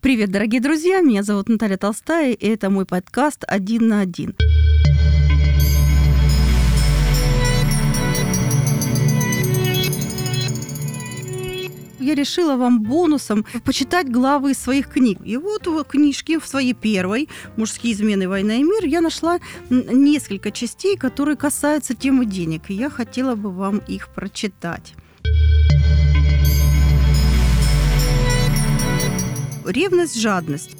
Привет, дорогие друзья! Меня зовут Наталья Толстая, и это мой подкаст «Один на один». я решила вам бонусом почитать главы своих книг. И вот в книжке в своей первой «Мужские измены. Война и мир» я нашла несколько частей, которые касаются темы денег. И я хотела бы вам их прочитать. Ревность, жадность.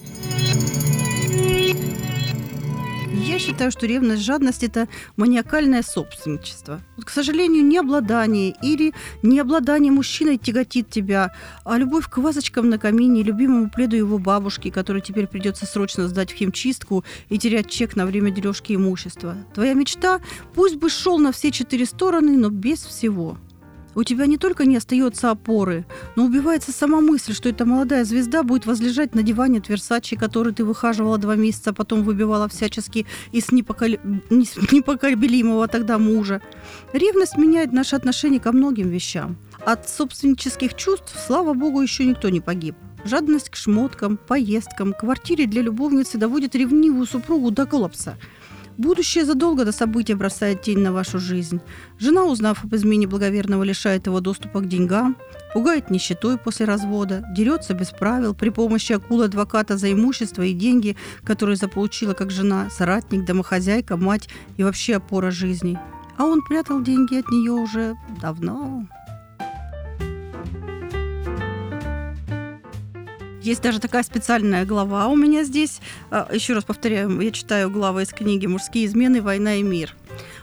Я считаю, что ревность, жадность – это маниакальное собственничество. Вот, к сожалению, не обладание или не обладание мужчиной тяготит тебя, а любовь к вазочкам на камине, любимому пледу его бабушки, который теперь придется срочно сдать в химчистку и терять чек на время дележки имущества. Твоя мечта пусть бы шел на все четыре стороны, но без всего – у тебя не только не остается опоры, но убивается сама мысль, что эта молодая звезда будет возлежать на диване от Версачи, который ты выхаживала два месяца, а потом выбивала всячески из непокол... непоколебимого тогда мужа. Ревность меняет наше отношение ко многим вещам. От собственнических чувств, слава богу, еще никто не погиб. Жадность к шмоткам, поездкам, квартире для любовницы доводит ревнивую супругу до коллапса – Будущее задолго до события бросает тень на вашу жизнь. Жена, узнав об измене благоверного, лишает его доступа к деньгам, пугает нищетой после развода, дерется без правил при помощи акулы адвоката за имущество и деньги, которые заполучила как жена, соратник, домохозяйка, мать и вообще опора жизни. А он прятал деньги от нее уже давно. Есть даже такая специальная глава у меня здесь. А, Еще раз повторяю, я читаю главы из книги «Мужские измены. Война и мир».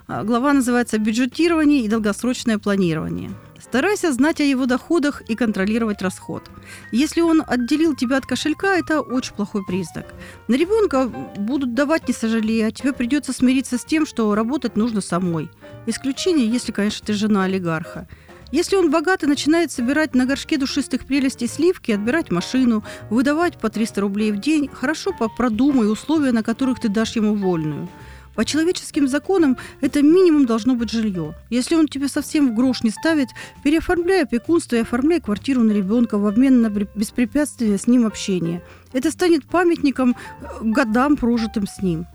А, глава называется «Бюджетирование и долгосрочное планирование». Старайся знать о его доходах и контролировать расход. Если он отделил тебя от кошелька, это очень плохой признак. На ребенка будут давать не сожалея, а тебе придется смириться с тем, что работать нужно самой. Исключение, если, конечно, ты жена олигарха – если он богатый, начинает собирать на горшке душистых прелестей сливки, отбирать машину, выдавать по 300 рублей в день, хорошо продумай условия, на которых ты дашь ему вольную. По человеческим законам это минимум должно быть жилье. Если он тебе совсем в грош не ставит, переоформляй опекунство и оформляй квартиру на ребенка в обмен на беспрепятственное с ним общение. Это станет памятником э, годам, прожитым с ним.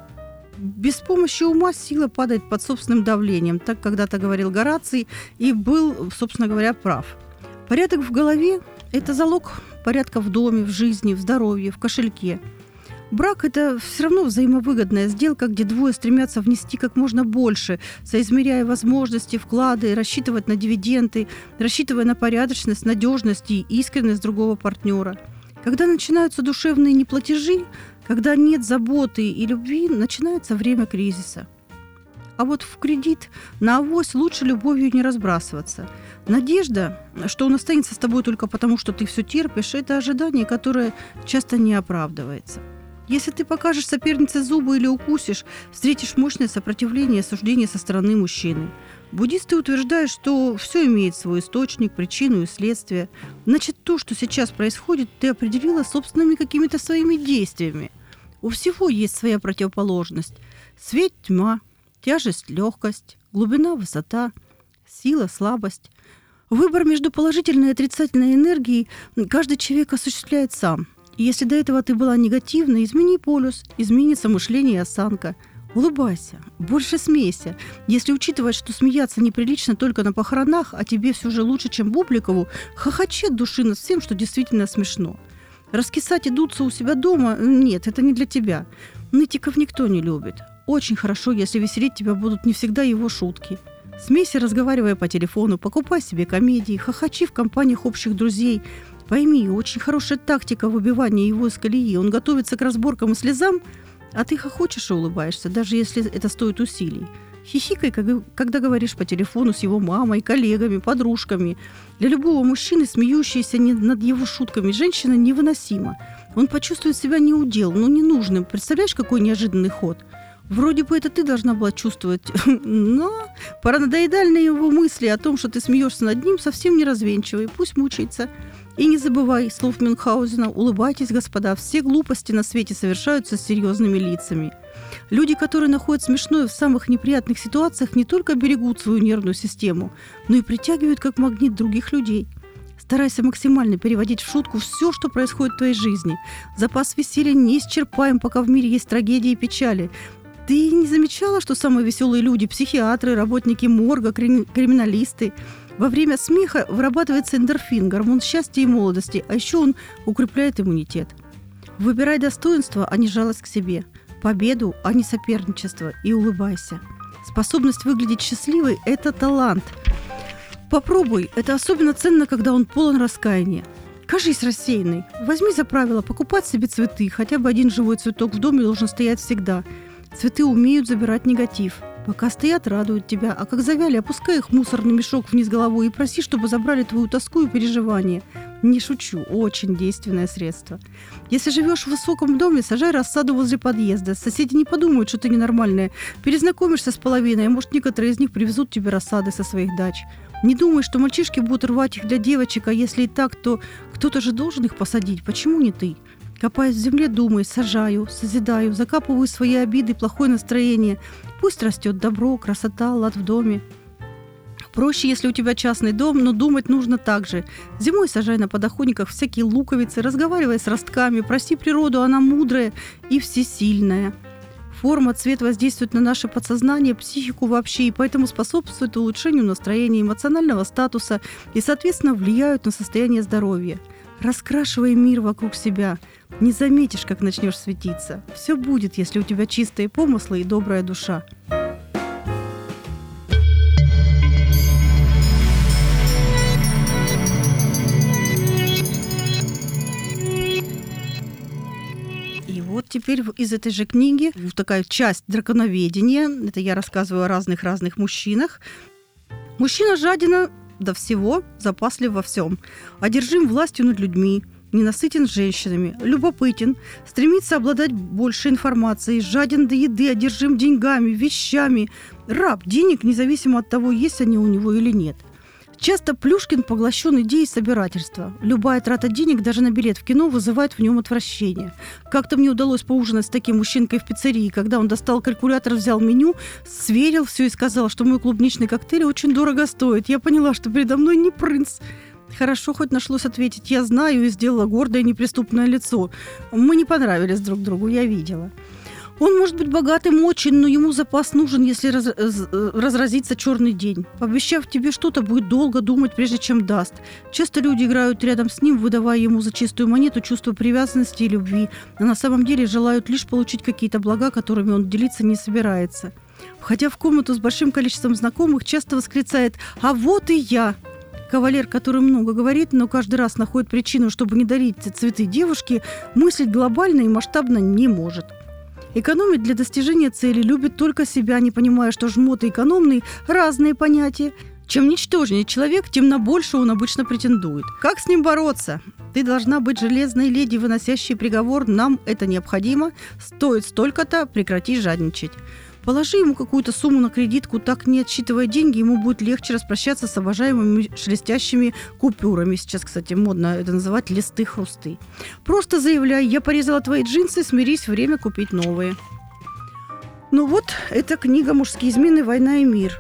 Без помощи ума сила падает под собственным давлением, так когда-то говорил Гораций и был, собственно говоря, прав. Порядок в голове – это залог порядка в доме, в жизни, в здоровье, в кошельке. Брак – это все равно взаимовыгодная сделка, где двое стремятся внести как можно больше, соизмеряя возможности, вклады, рассчитывать на дивиденды, рассчитывая на порядочность, надежность и искренность другого партнера. Когда начинаются душевные неплатежи, когда нет заботы и любви, начинается время кризиса. А вот в кредит на авось лучше любовью не разбрасываться. Надежда, что он останется с тобой только потому, что ты все терпишь, это ожидание, которое часто не оправдывается. Если ты покажешь сопернице зубы или укусишь, встретишь мощное сопротивление и осуждение со стороны мужчины. Буддисты утверждают, что все имеет свой источник, причину и следствие. Значит, то, что сейчас происходит, ты определила собственными какими-то своими действиями. У всего есть своя противоположность. Свет, тьма, тяжесть, легкость, глубина, высота, сила, слабость. Выбор между положительной и отрицательной энергией каждый человек осуществляет сам – и если до этого ты была негативной, измени полюс, изменится мышление и осанка. Улыбайся, больше смейся. Если учитывать, что смеяться неприлично только на похоронах, а тебе все же лучше, чем Бубликову, хохочи от души над всем, что действительно смешно. Раскисать и дуться у себя дома – нет, это не для тебя. Нытиков никто не любит. Очень хорошо, если веселить тебя будут не всегда его шутки. Смейся, разговаривая по телефону, покупай себе комедии, хохочи в компаниях общих друзей – Пойми, очень хорошая тактика выбивания его из колеи. Он готовится к разборкам и слезам, а ты хохочешь и улыбаешься, даже если это стоит усилий. Хихикай, когда говоришь по телефону с его мамой, коллегами, подружками. Для любого мужчины, смеющийся над его шутками, женщина невыносима. Он почувствует себя неудел, но ненужным. Представляешь, какой неожиданный ход? Вроде бы это ты должна была чувствовать, но паранадоидальные его мысли о том, что ты смеешься над ним, совсем не развенчивай. Пусть мучается. И не забывай слов Мюнхгаузена «Улыбайтесь, господа, все глупости на свете совершаются с серьезными лицами». Люди, которые находят смешное в самых неприятных ситуациях, не только берегут свою нервную систему, но и притягивают как магнит других людей. Старайся максимально переводить в шутку все, что происходит в твоей жизни. Запас веселья не исчерпаем, пока в мире есть трагедии и печали. Ты не замечала, что самые веселые люди – психиатры, работники морга, криминалисты? Во время смеха вырабатывается эндорфин, гормон счастья и молодости, а еще он укрепляет иммунитет. Выбирай достоинство, а не жалость к себе. Победу, а не соперничество. И улыбайся. Способность выглядеть счастливой – это талант. Попробуй. Это особенно ценно, когда он полон раскаяния. Кажись рассеянный. Возьми за правило покупать себе цветы. Хотя бы один живой цветок в доме должен стоять всегда. Цветы умеют забирать негатив. Пока стоят, радуют тебя, а как завяли, опускай их в мусорный мешок вниз головой и проси, чтобы забрали твою тоску и переживания. Не шучу, очень действенное средство. Если живешь в высоком доме, сажай рассаду возле подъезда. Соседи не подумают, что ты ненормальная. Перезнакомишься с половиной, а может, некоторые из них привезут тебе рассады со своих дач. Не думай, что мальчишки будут рвать их для девочек, а если и так, то кто-то же должен их посадить. Почему не ты? Копаясь в земле, думай, сажаю, созидаю, закапываю свои обиды, плохое настроение. Пусть растет добро, красота, лад в доме. Проще, если у тебя частный дом, но думать нужно так же. Зимой сажай на подоконниках всякие луковицы, разговаривай с ростками, проси природу, она мудрая и всесильная. Форма, цвет воздействует на наше подсознание, психику вообще, и поэтому способствует улучшению настроения, эмоционального статуса и, соответственно, влияют на состояние здоровья. Раскрашивай мир вокруг себя. Не заметишь, как начнешь светиться. Все будет, если у тебя чистые помыслы и добрая душа. Теперь из этой же книги такая часть драконоведения. Это я рассказываю о разных-разных мужчинах. Мужчина жадина до всего, запаслив во всем, одержим властью над людьми, ненасытен женщинами, любопытен, стремится обладать больше информацией, жаден до еды, одержим деньгами, вещами. Раб денег, независимо от того, есть они у него или нет – Часто Плюшкин поглощен идеей собирательства. Любая трата денег, даже на билет в кино, вызывает в нем отвращение. Как-то мне удалось поужинать с таким мужчинкой в пиццерии, когда он достал калькулятор, взял меню, сверил все и сказал, что мой клубничный коктейль очень дорого стоит. Я поняла, что передо мной не принц. Хорошо, хоть нашлось ответить «я знаю» и сделала гордое неприступное лицо. Мы не понравились друг другу, я видела. Он может быть богатым очень, но ему запас нужен, если раз, э, разразится черный день. Пообещав тебе что-то, будет долго думать, прежде чем даст. Часто люди играют рядом с ним, выдавая ему за чистую монету чувство привязанности и любви, а на самом деле желают лишь получить какие-то блага, которыми он делиться не собирается. Входя в комнату с большим количеством знакомых, часто восклицает «А вот и я!» Кавалер, который много говорит, но каждый раз находит причину, чтобы не дарить цветы девушке, мыслить глобально и масштабно не может – Экономить для достижения цели любит только себя, не понимая, что жмот и экономный – разные понятия. Чем ничтожнее человек, тем на больше он обычно претендует. Как с ним бороться? Ты должна быть железной леди, выносящей приговор «нам это необходимо», «стоит столько-то», «прекрати жадничать». Положи ему какую-то сумму на кредитку, так не отсчитывая деньги, ему будет легче распрощаться с обожаемыми шелестящими купюрами. Сейчас, кстати, модно это называть листы-хрусты. Просто заявляй, я порезала твои джинсы, смирись, время купить новые. Ну вот, это книга «Мужские измены. Война и мир».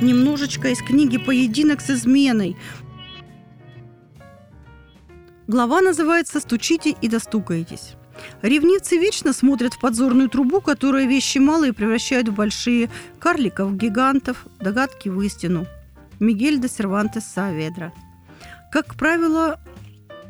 Немножечко из книги «Поединок с изменой». Глава называется «Стучите и достукаетесь». Ревнивцы вечно смотрят в подзорную трубу, которая вещи малые превращает в большие, карликов, гигантов, догадки в истину. Мигель де Сервантес Саведра. Как правило,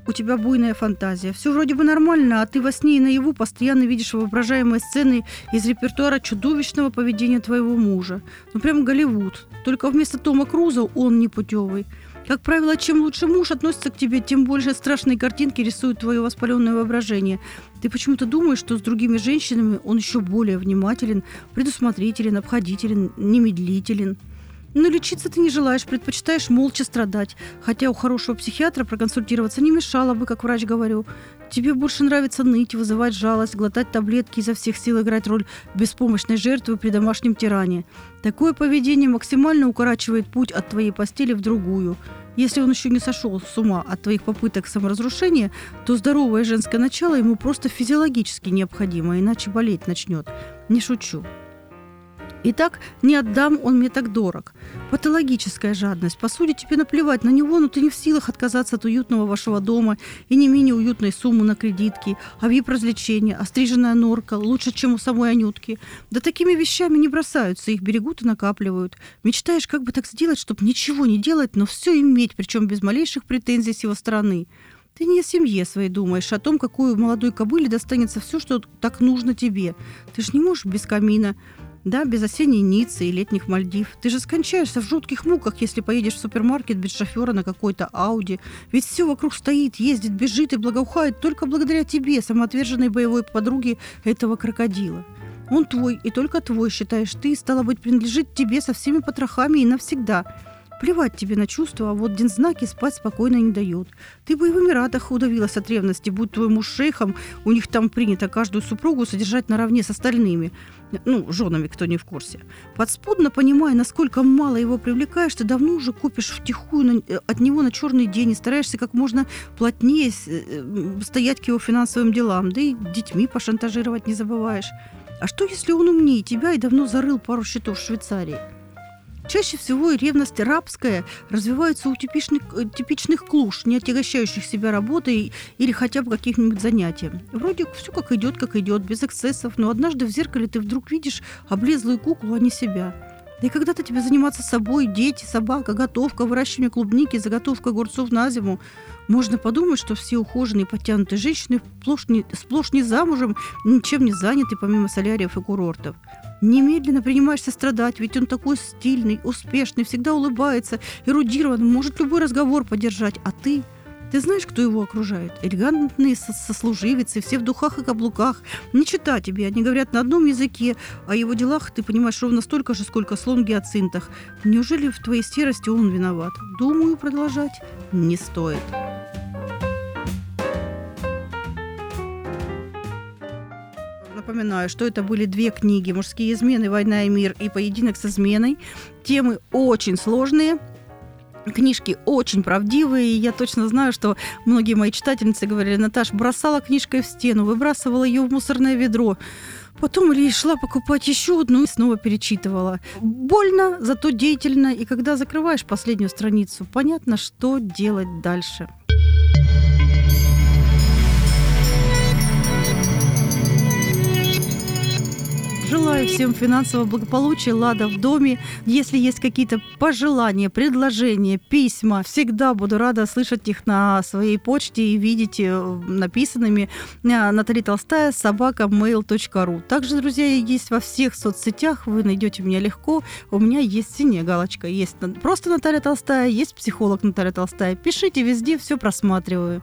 у тебя буйная фантазия. Все вроде бы нормально, а ты во сне и наяву постоянно видишь воображаемые сцены из репертуара чудовищного поведения твоего мужа. Ну, прям Голливуд. Только вместо Тома Круза он непутевый. Как правило, чем лучше муж относится к тебе, тем больше страшные картинки рисуют твое воспаленное воображение. Ты почему-то думаешь, что с другими женщинами он еще более внимателен, предусмотрителен, обходителен, немедлителен. Но лечиться ты не желаешь, предпочитаешь молча страдать. Хотя у хорошего психиатра проконсультироваться не мешало бы, как врач говорю. Тебе больше нравится ныть, вызывать жалость, глотать таблетки, изо всех сил играть роль беспомощной жертвы при домашнем тиране. Такое поведение максимально укорачивает путь от твоей постели в другую. Если он еще не сошел с ума от твоих попыток саморазрушения, то здоровое женское начало ему просто физиологически необходимо, иначе болеть начнет. Не шучу. Итак, не отдам, он мне так дорог. Патологическая жадность. По сути, тебе наплевать на него, но ты не в силах отказаться от уютного вашего дома и не менее уютной суммы на кредитки, а вип-развлечения, остриженная норка, лучше, чем у самой Анютки. Да такими вещами не бросаются, их берегут и накапливают. Мечтаешь, как бы так сделать, чтобы ничего не делать, но все иметь, причем без малейших претензий с его стороны. Ты не о семье своей думаешь, а о том, какой молодой кобыле достанется все, что так нужно тебе. Ты ж не можешь без камина, да, без осенней Ниццы и летних Мальдив. Ты же скончаешься в жутких муках, если поедешь в супермаркет без шофера на какой-то Ауди. Ведь все вокруг стоит, ездит, бежит и благоухает только благодаря тебе, самоотверженной боевой подруге этого крокодила. Он твой, и только твой, считаешь ты, стало быть, принадлежит тебе со всеми потрохами и навсегда. Плевать тебе на чувства, а вот дензнаки спать спокойно не дают. Ты бы и в Эмиратах удавилась от ревности, будь твой муж шейхом, у них там принято каждую супругу содержать наравне с остальными. Ну, женами, кто не в курсе. Подспудно понимая, насколько мало его привлекаешь, ты давно уже купишь втихую на, э, от него на черный день и стараешься как можно плотнее э, стоять к его финансовым делам, да и детьми пошантажировать не забываешь. А что, если он умнее тебя и давно зарыл пару счетов в Швейцарии? Чаще всего ревность рабская развивается у типичных, э, типичных клуш, не отягощающих себя работой или хотя бы каким-нибудь занятием. Вроде все как идет, как идет, без эксцессов, но однажды в зеркале ты вдруг видишь облезлую куклу, а не себя. Да и когда-то тебе заниматься собой, дети, собака, готовка, выращивание клубники, заготовка огурцов на зиму. Можно подумать, что все ухоженные, подтянутые женщины сплошь не, сплошь не замужем, ничем не заняты, помимо соляриев и курортов. Немедленно принимаешься страдать, ведь он такой стильный, успешный, всегда улыбается, эрудирован, может любой разговор поддержать. А ты... Ты знаешь, кто его окружает? Элегантные сослуживицы, все в духах и каблуках. Не чита тебе, они говорят на одном языке, а его делах ты понимаешь ровно столько же, сколько слон гиацинтах. Неужели в твоей серости он виноват? Думаю, продолжать не стоит. Напоминаю, что это были две книги «Мужские измены. Война и мир» и «Поединок с изменой». Темы очень сложные, Книжки очень правдивые, и я точно знаю, что многие мои читательницы говорили, Наташ, бросала книжкой в стену, выбрасывала ее в мусорное ведро. Потом или шла покупать еще одну и снова перечитывала. Больно, зато деятельно. И когда закрываешь последнюю страницу, понятно, что делать дальше. Желаю всем финансового благополучия, лада в доме. Если есть какие-то пожелания, предложения, письма, всегда буду рада слышать их на своей почте и видеть э, написанными э, Наталья Толстая, собака mail.ru. Также, друзья, есть во всех соцсетях, вы найдете меня легко. У меня есть синяя галочка. Есть просто Наталья Толстая, есть психолог Наталья Толстая. Пишите везде, все просматриваю.